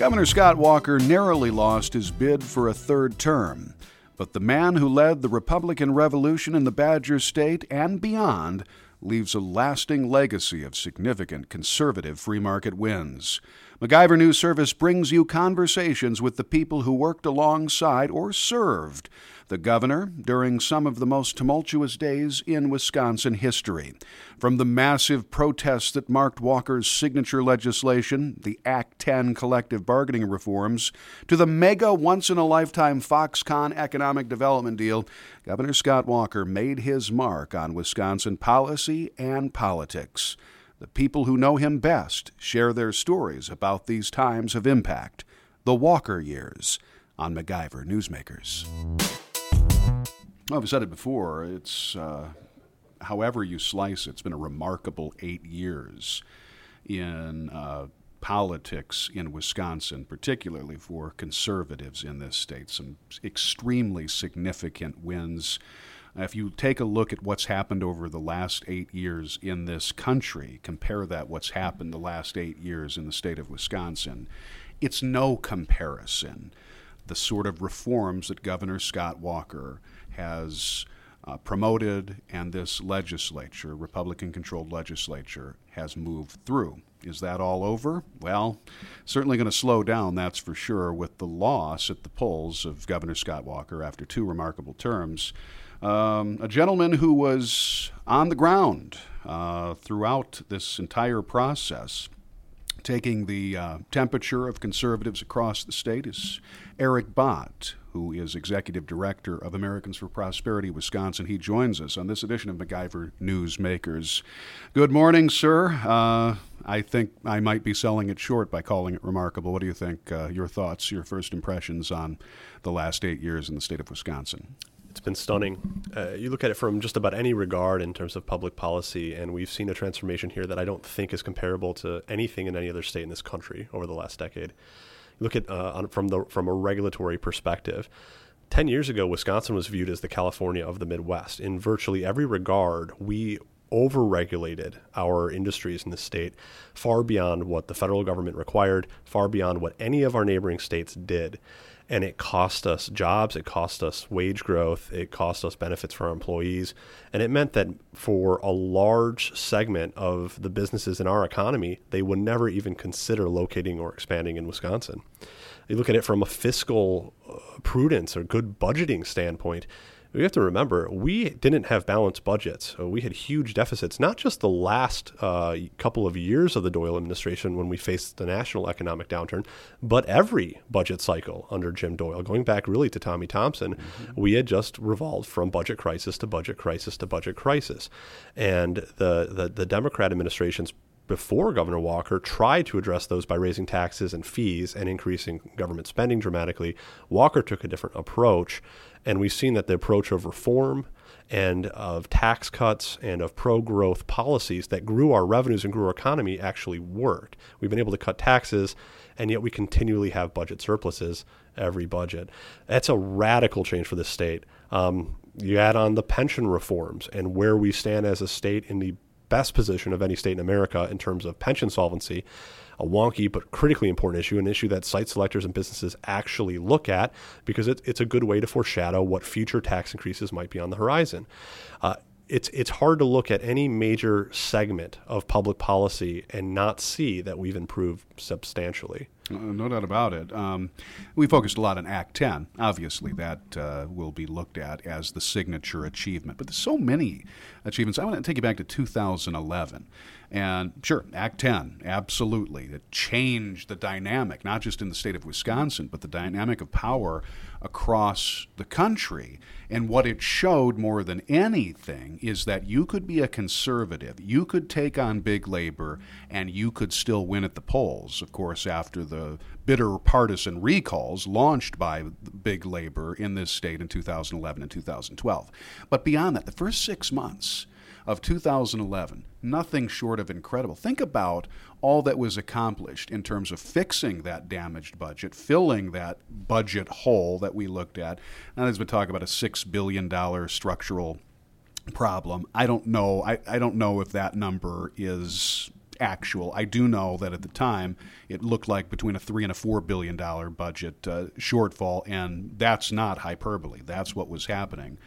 Governor Scott Walker narrowly lost his bid for a third term, but the man who led the Republican Revolution in the Badger State and beyond leaves a lasting legacy of significant conservative free market wins. MacIver News Service brings you conversations with the people who worked alongside or served the governor during some of the most tumultuous days in Wisconsin history. From the massive protests that marked Walker's signature legislation, the Act 10 collective bargaining reforms, to the mega once in a lifetime Foxconn economic development deal, Governor Scott Walker made his mark on Wisconsin policy and politics. The people who know him best share their stories about these times of impact, the Walker years, on MacIver Newsmakers. Well, I've said it before. It's uh, however you slice it, it's been a remarkable eight years in uh, politics in Wisconsin, particularly for conservatives in this state. Some extremely significant wins. If you take a look at what's happened over the last eight years in this country, compare that what's happened the last eight years in the state of Wisconsin, it's no comparison. The sort of reforms that Governor Scott Walker has uh, promoted and this legislature, Republican controlled legislature, has moved through. Is that all over? Well, certainly going to slow down, that's for sure, with the loss at the polls of Governor Scott Walker after two remarkable terms. Um, a gentleman who was on the ground uh, throughout this entire process, taking the uh, temperature of conservatives across the state, is Eric Bott, who is executive director of Americans for Prosperity Wisconsin. He joins us on this edition of MacIver Newsmakers. Good morning, sir. Uh, I think I might be selling it short by calling it remarkable. What do you think? Uh, your thoughts, your first impressions on the last eight years in the state of Wisconsin? It's been stunning. Uh, you look at it from just about any regard in terms of public policy, and we've seen a transformation here that I don't think is comparable to anything in any other state in this country over the last decade You look at uh, on, from the from a regulatory perspective. 10 years ago, Wisconsin was viewed as the California of the Midwest. In virtually every regard, we overregulated our industries in the state far beyond what the federal government required, far beyond what any of our neighboring states did and it cost us jobs, it cost us wage growth, it cost us benefits for our employees, and it meant that for a large segment of the businesses in our economy, they would never even consider locating or expanding in Wisconsin. You look at it from a fiscal uh, prudence or good budgeting standpoint, we have to remember we didn't have balanced budgets. So we had huge deficits, not just the last uh, couple of years of the Doyle administration when we faced the national economic downturn, but every budget cycle under Jim Doyle, going back really to Tommy Thompson, mm-hmm. we had just revolved from budget crisis to budget crisis to budget crisis. And the, the, the Democrat administration's before Governor Walker tried to address those by raising taxes and fees and increasing government spending dramatically. Walker took a different approach, and we've seen that the approach of reform and of tax cuts and of pro growth policies that grew our revenues and grew our economy actually worked. We've been able to cut taxes, and yet we continually have budget surpluses every budget. That's a radical change for this state. Um, you add on the pension reforms and where we stand as a state in the best position of any state in America in terms of pension solvency. A wonky but critically important issue, an issue that site selectors and businesses actually look at because it, it's a good way to foreshadow what future tax increases might be on the horizon. Uh, it's it's hard to look at any major segment of public policy and not see that we've improved substantially. No doubt about it. Um, we focused a lot on Act 10. Obviously, that uh, will be looked at as the signature achievement. But there's so many achievements. I want to take you back to 2011. And sure, Act 10, absolutely. It changed the dynamic, not just in the state of Wisconsin, but the dynamic of power across the country. And what it showed more than anything is that you could be a conservative, you could take on big labor, and you could still win at the polls. Of course, after the Uh, bitter partisan recalls launched by big labor in this state in 2011 and 2012. But beyond that, the first six months, of 2011, nothing short of incredible. Think about all that was accomplished in terms of fixing that damaged budget, filling that budget hole that we looked at. Now, there's been talk about a $6 billion structural problem. I don't know. I, I don't know if that number is actual. I do know that at the time it looked like between a three and a four billion dollar budget uh, shortfall, and that's not hyperbole. That's what was happening.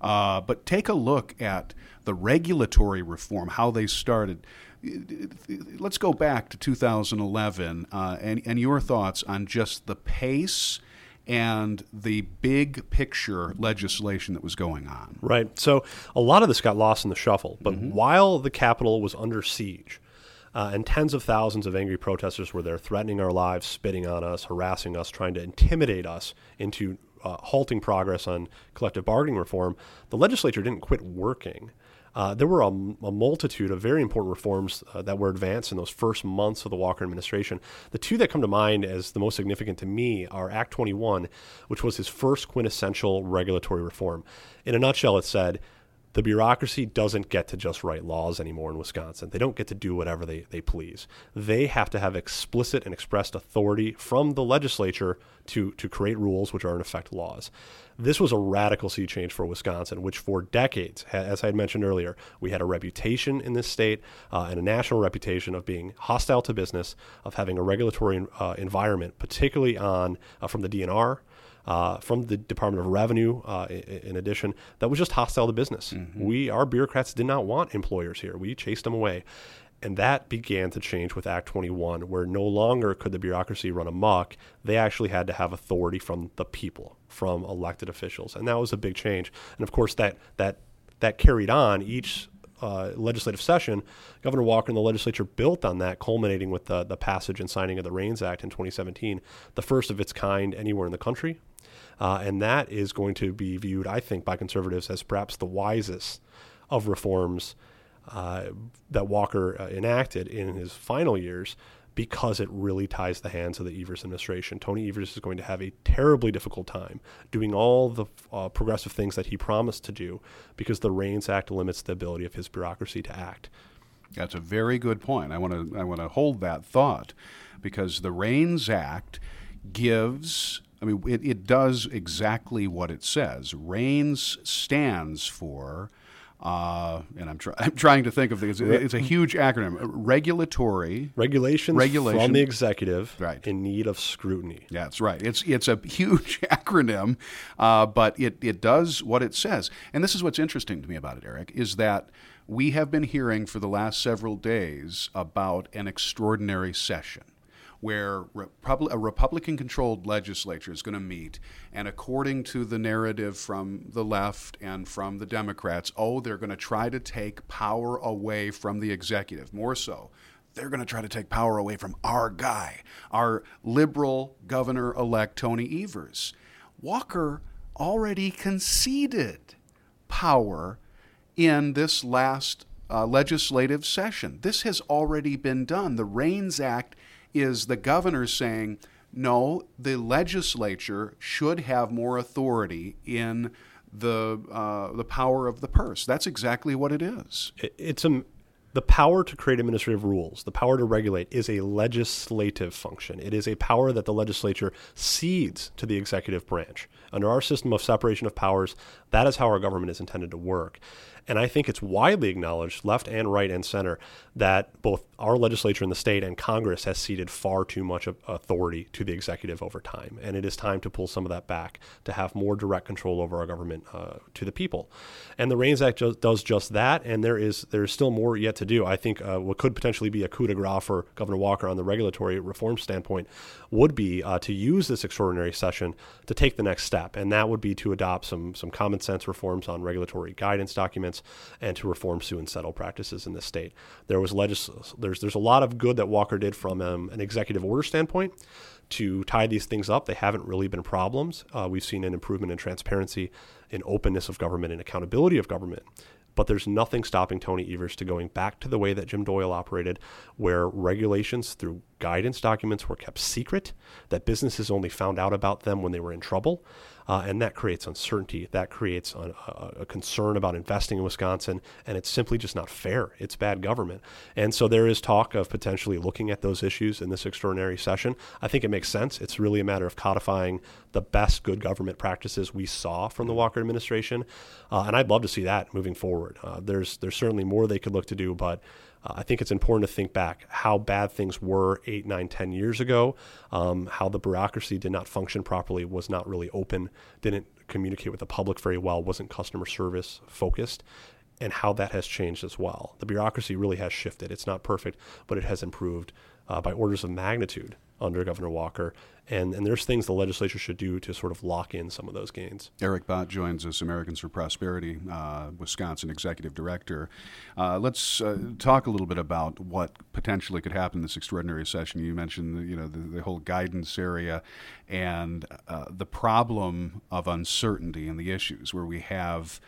Uh, but take a look at the regulatory reform, how they started. Let's go back to 2011 uh, and, and your thoughts on just the pace and the big picture legislation that was going on. Right. So a lot of this got lost in the shuffle. But mm-hmm. while the Capitol was under siege, uh, and tens of thousands of angry protesters were there threatening our lives, spitting on us, harassing us, trying to intimidate us into uh, halting progress on collective bargaining reform, the legislature didn't quit working. Uh, there were a, a, multitude of very important reforms uh, that were advanced in those first months of the Walker administration. The two that come to mind as the most significant to me are Act 21, which was his first quintessential regulatory reform. In a nutshell, it said the bureaucracy doesn't get to just write laws anymore in Wisconsin. They don't get to do whatever they, they please. They have to have explicit and expressed authority from the legislature to, to create rules which are in effect laws. This was a radical sea change for Wisconsin, which for decades, as I had mentioned earlier, we had a reputation in this state uh, and a national reputation of being hostile to business, of having a regulatory uh, environment, particularly on uh, from the DNR uh, from the Department of Revenue, uh, in, in, addition, that was just hostile to business. Mm-hmm. We, our bureaucrats, did not want employers here. We chased them away. And that began to change with Act 21, where no longer could the bureaucracy run amok. They actually had to have authority from the people, from elected officials. And that was a big change. And of course, that, that, that carried on each uh, legislative session, Governor Walker and the legislature built on that, culminating with the, the passage and signing of the REINS Act in 2017, the first of its kind anywhere in the country. Uh, and that is going to be viewed, I think, by conservatives as perhaps the wisest of reforms uh, that Walker uh, enacted in his final years because it really ties the hands of the Evers administration. Tony Evers is going to have a terribly difficult time doing all the uh, progressive things that he promised to do because the REINS Act limits the ability of his bureaucracy to act. That's a very good point. I want to I want to hold that thought because the REINS Act gives I mean, it, it does exactly what it says. REINS stands for, uh, and I'm, try- I'm trying to think of things. It's a huge acronym. Regulatory regulations, regulation from the executive, right. in need of scrutiny. Yeah, that's right. It's it's a huge acronym, uh, but it it does what it says. And this is what's interesting to me about it, Eric, is that we have been hearing for the last several days about an extraordinary session where a Republican controlled legislature is going to meet, and according to the narrative from the left and from the Democrats, oh, they're going to try to take power away from the executive. More so, they're going to try to take power away from our guy, our liberal governor elect, Tony Evers. Walker already conceded power in this last uh, legislative session. This has already been done. The REINS Act is the governor saying, no, the legislature should have more authority in the uh, the power of the purse. That's exactly what it is. It's a the power to create administrative rules, the power to regulate, is a legislative function. It is a power that the legislature cedes to the executive branch. Under our system of separation of powers, that is how our government is intended to work. And I think it's widely acknowledged, left and right and center, that both our legislature in the state and Congress has ceded far too much authority to the executive over time. And it is time to pull some of that back to have more direct control over our government uh, to the people. And the REINS Act ju- does just that. And there is there is still more yet to do. I think uh, what could potentially be a coup de grace for Governor Walker on the regulatory reform standpoint would be uh, to use this extraordinary session to take the next step. And that would be to adopt some, some common sense reforms on regulatory guidance documents and to reform sue and settle practices in the state. There was legis- there's there's a lot of good that Walker did from um, an executive order standpoint to tie these things up. They haven't really been problems. Uh, we've seen an improvement in transparency, in openness of government, and accountability of government. But there's nothing stopping Tony Evers to going back to the way that Jim Doyle operated, where regulations through guidance documents were kept secret, that businesses only found out about them when they were in trouble, uh, and that creates uncertainty. That creates a, a, concern about investing in Wisconsin, and it's simply just not fair. It's bad government. And so there is talk of potentially looking at those issues in this extraordinary session. I think it makes sense. It's really a matter of codifying the best good government practices we saw from the Walker administration, uh, and I'd love to see that moving forward. Uh, there's there's certainly more they could look to do, but Uh, I think it's important to think back how bad things were eight, nine, ten years ago, um, how the bureaucracy did not function properly, was not really open, didn't communicate with the public very well, wasn't customer service focused, and how that has changed as well. The bureaucracy really has shifted. It's not perfect, but it has improved uh, by orders of magnitude under Governor Walker. And, and there's things the legislature should do to sort of lock in some of those gains. Eric Bott joins us, Americans for Prosperity, uh, Wisconsin Executive Director. Uh, let's uh, talk a little bit about what potentially could happen in this extraordinary session. You mentioned, you know, the, the whole guidance area and uh, the problem of uncertainty and the issues where we have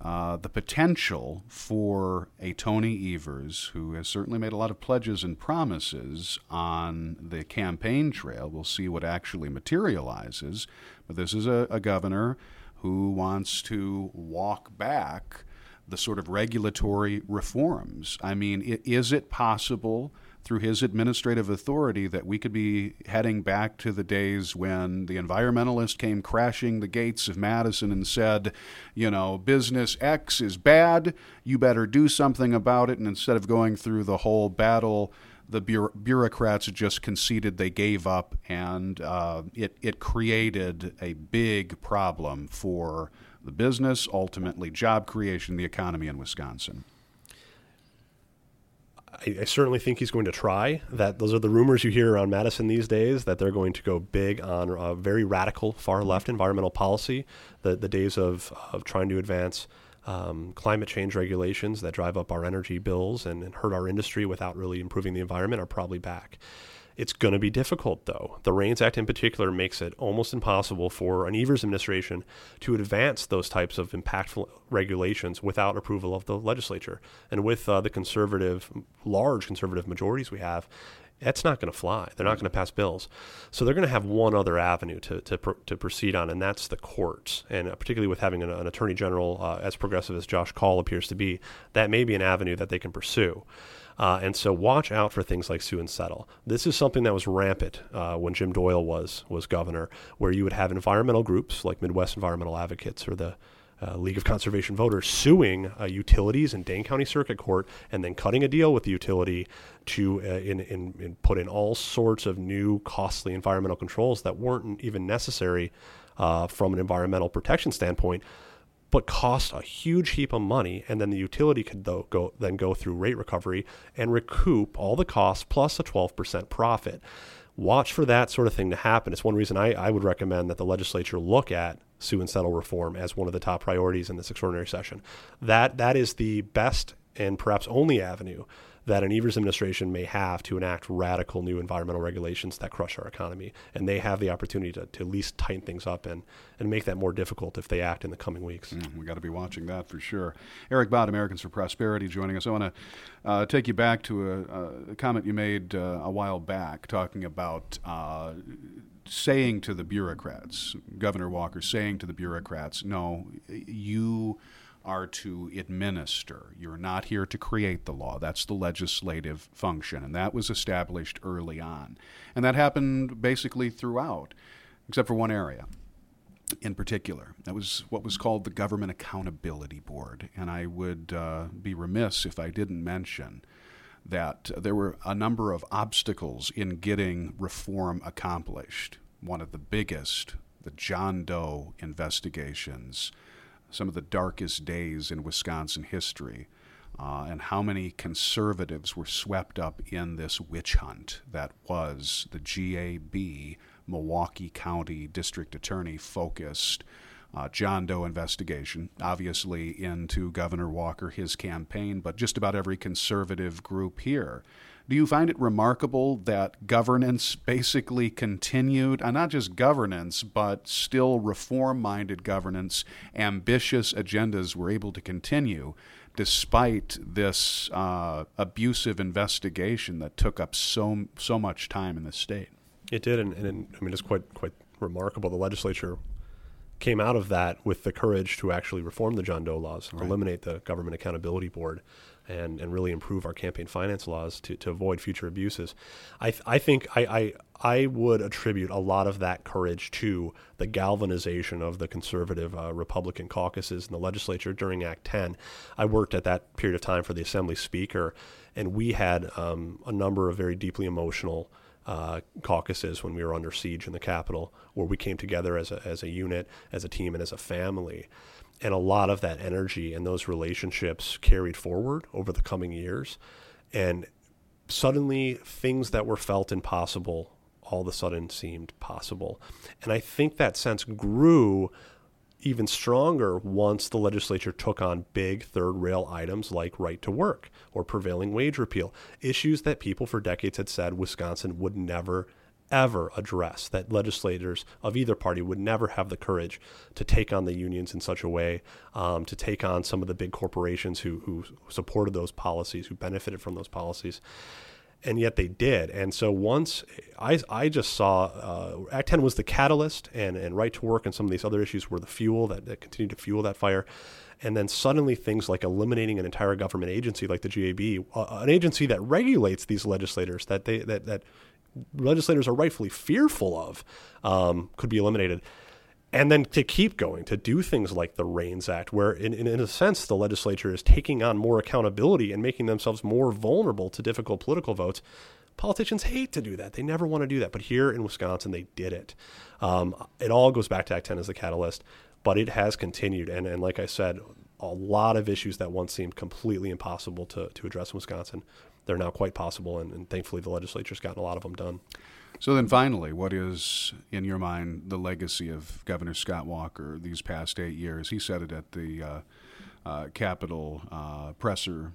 uh, the potential for a Tony Evers, who has certainly made a lot of pledges and promises on the campaign trail. We'll see what actually materializes. But this is a, a governor who wants to walk back the sort of regulatory reforms. I mean, is it possible? Through his administrative authority that we could be heading back to the days when the environmentalist came crashing the gates of Madison and said, you know, business X is bad, you better do something about it. And instead of going through the whole battle, the bureaucrats just conceded they gave up, and uh, it, it created a big problem for the business, ultimately job creation, the economy in Wisconsin. I, I, certainly think he's going to try. That those are the rumors you hear around Madison these days that they're going to go big on a very radical far left environmental policy. The the days of of trying to advance um, climate change regulations that drive up our energy bills and, and hurt our industry without really improving the environment are probably back. It's going to be difficult, though. The REINS Act in particular makes it almost impossible for an Evers administration to advance those types of impactful regulations without approval of the legislature. And with uh, the conservative, large conservative majorities we have, that's not going to fly. They're not going to pass bills. So they're going to have one other avenue to, to, pr- to proceed on, and that's the courts. And uh, particularly with having an, an attorney general uh, as progressive as Josh Kaul appears to be, that may be an avenue that they can pursue. Uh, and so watch out for things like sue and settle. This is something that was rampant uh, when Jim Doyle was was governor, where you would have environmental groups like Midwest Environmental Advocates or the uh, League of Conservation Voters suing uh, utilities in Dane County Circuit Court and then cutting a deal with the utility to uh, in, in, in put in all sorts of new costly environmental controls that weren't even necessary uh, from an environmental protection standpoint but cost a huge heap of money, and then the utility could though go then go through rate recovery and recoup all the costs plus a 12% profit. Watch for that sort of thing to happen. It's one reason I, I would recommend that the legislature look at sue and settle reform as one of the top priorities in this extraordinary session. That that is the best and perhaps only avenue that an Evers administration may have to enact radical new environmental regulations that crush our economy. And they have the opportunity to, to at least tighten things up and, and make that more difficult if they act in the coming weeks. Mm, we got to be watching that for sure. Eric Bott, Americans for Prosperity, joining us. I want to uh, take you back to a, a comment you made uh, a while back talking about. Uh, saying to the bureaucrats, Governor Walker saying to the bureaucrats, no, you are to administer. You're not here to create the law. That's the legislative function. And that was established early on. And that happened basically throughout, except for one area in particular. That was what was called the Government Accountability Board. And I would uh, be remiss if I didn't mention that there were a number of obstacles in getting reform accomplished. One of the biggest, the John Doe investigations some of the darkest days in Wisconsin history. Uh, and how many conservatives were swept up in this witch hunt that was the GAB Milwaukee County District Attorney focused uh, John Doe investigation, obviously into Governor Walker, his campaign, but just about every conservative group here. Do you find it remarkable that governance basically continued, and not just governance, but still reform minded governance, ambitious agendas were able to continue despite this uh, abusive investigation that took up so, so much time in the state? It did, and, and I mean, it's quite, quite remarkable. The legislature came out of that with the courage to actually reform the John Doe laws, Right. eliminate the Government Accountability Board, and, and really improve our campaign finance laws to, to avoid future abuses. I, th- I think I, I, I would attribute a lot of that courage to the galvanization of the conservative uh, Republican caucuses in the legislature during Act 10. I worked at that period of time for the Assembly Speaker, and we had um, a number of very deeply emotional uh, caucuses when we were under siege in the Capitol, where we came together as a, as a unit, as a team, and as a family. And a lot of that energy and those relationships carried forward over the coming years. And suddenly, things that were felt impossible all of a sudden seemed possible. And I think that sense grew even stronger once the legislature took on big third rail items like right to work or prevailing wage repeal, issues that people for decades had said Wisconsin would never ever address that legislators of either party would never have the courage to take on the unions in such a way, um, to take on some of the big corporations who, who supported those policies, who benefited from those policies and yet they did. And so once I, I just saw uh, Act 10 was the catalyst, and, and right to work and some of these other issues were the fuel that, that continued to fuel that fire. And then suddenly things like eliminating an entire government agency like the GAB, uh, an agency that regulates these legislators that they that, that legislators are rightfully fearful of, um, could be eliminated and then to keep going to do things like the REINS Act, where in, in, in, a sense the legislature is taking on more accountability and making themselves more vulnerable to difficult political votes. Politicians hate to do that. They never want to do that. But here in Wisconsin, they did it. Um, it all goes back to Act 10 as the catalyst, but it has continued. And, and like I said, a lot of issues that once seemed completely impossible to, to address in Wisconsin, they're now quite possible. And, and thankfully, the legislature's gotten a lot of them done. So then, finally, what is, in your mind, the legacy of Governor Scott Walker these past eight years? He said it at the uh, uh, Capitol uh, presser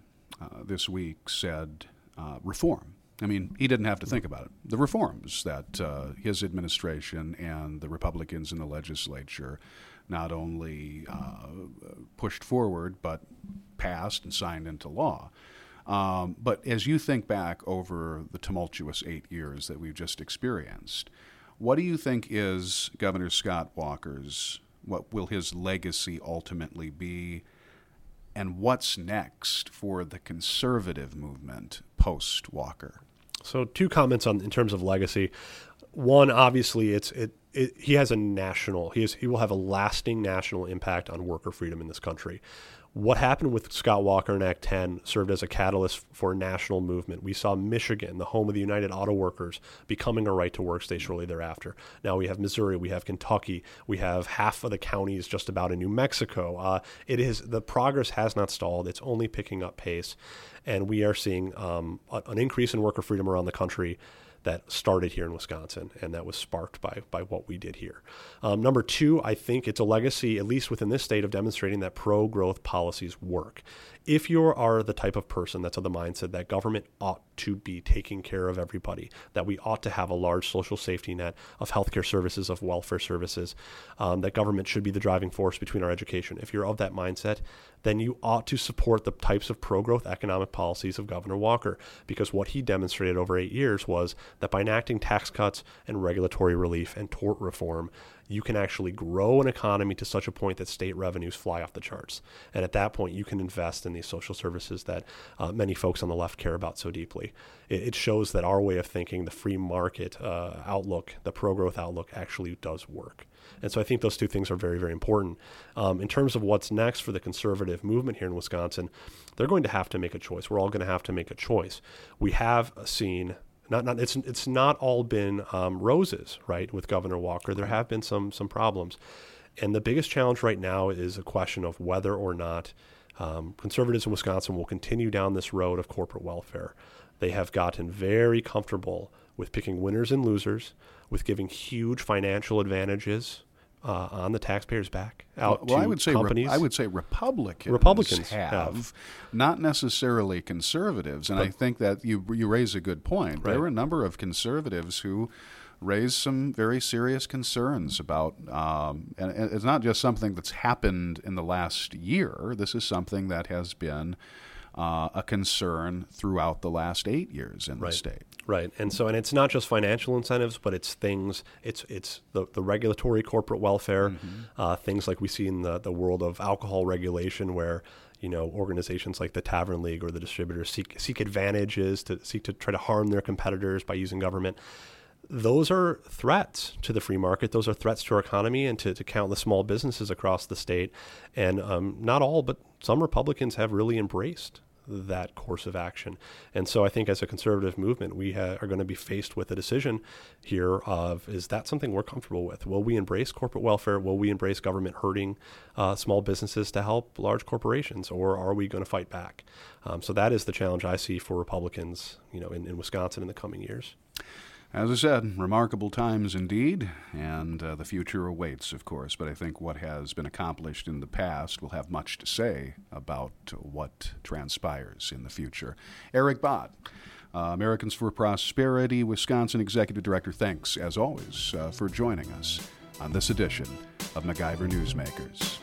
this week. Said reform. I mean, he didn't have to think about it. The reforms that his administration and the Republicans in the legislature not only pushed forward but passed and signed into law. Um, but as you think back over the tumultuous eight years that we've just experienced, what do you think is Governor Scott Walker's, what will his legacy ultimately be, and what's next for the conservative movement post Walker? So, two comments on in terms of legacy. One, obviously, it's it, it, he has a national he has he will have a lasting national impact on worker freedom in this country what happened with Scott Walker in Act 10 served as a catalyst for a national movement. We saw Michigan, the home of the United Auto Workers, becoming a right to work state shortly thereafter. Now we have Missouri, we have Kentucky, we have half of the counties just about in New Mexico. Uh, it is the progress has not stalled; it's only picking up pace, and we are seeing um, an increase in worker freedom around the country that started here in Wisconsin, and that was sparked by by what we did here. Um, number two, I think it's a legacy, at least within this state, of demonstrating that pro growth policies work. If you are the type of person that's of the mindset that government ought to be taking care of everybody, that we ought to have a large social safety net of healthcare services, of welfare services, um, that government should be the driving force between our education. If you're of that mindset, then you ought to support the types of pro growth economic policies of Governor Walker, because what he demonstrated over eight years was that by enacting tax cuts and regulatory relief and tort reform, you can actually grow an economy to such a point that state revenues fly off the charts. And at that point, you can invest in these social services that uh, many folks on the left care about so deeply. It, it shows that our way of thinking, the free market uh, outlook, the pro growth outlook, actually does work. And so I think those two things are very, very important. Um, in terms of what's next for the conservative movement here in Wisconsin, they're going to have to make a choice. We're all going to have to make a choice. We have seen not not it's it's not all been um, roses, right? With Governor Walker, there have been some some problems, and the biggest challenge right now is a question of whether or not um, conservatives in Wisconsin will continue down this road of corporate welfare. They have gotten very comfortable with picking winners and losers, with giving huge financial advantages uh, on the taxpayer's back out well, to I would say companies. Re- I would say Republicans, Republicans have, have. not necessarily conservatives, and But- I think that you you raise a good point. There Right. were a number of conservatives who raised some very serious concerns about, um, and it's not just something that's happened in the last year. This is something that has been. Uh, a concern throughout the last eight years in right. the state. Right, and so and it's not just financial incentives, but it's things. It's it's the, the regulatory corporate welfare, mm-hmm. uh, things like we see in the the world of alcohol regulation, where you know organizations like the Tavern League or the distributors seek seek advantages to seek to try to harm their competitors by using government those are threats to the free market. Those are threats to our economy and to, to countless small businesses across the state. And um, not all, but some Republicans have really embraced that course of action. And so I think as a conservative movement, we ha- are going to be faced with a decision here of is that something we're comfortable with? Will we embrace corporate welfare? Will we embrace government hurting uh, small businesses to help large corporations? Or are we going to fight back? Um, so that is the challenge I see for Republicans, you know, in, in Wisconsin in the coming years. As I said, remarkable times indeed, and uh, the future awaits, of course. But I think what has been accomplished in the past will have much to say about what transpires in the future. Eric Bott, uh, Americans for Prosperity, Wisconsin Executive Director, thanks, as always, uh, for joining us on this edition of MacIver Newsmakers.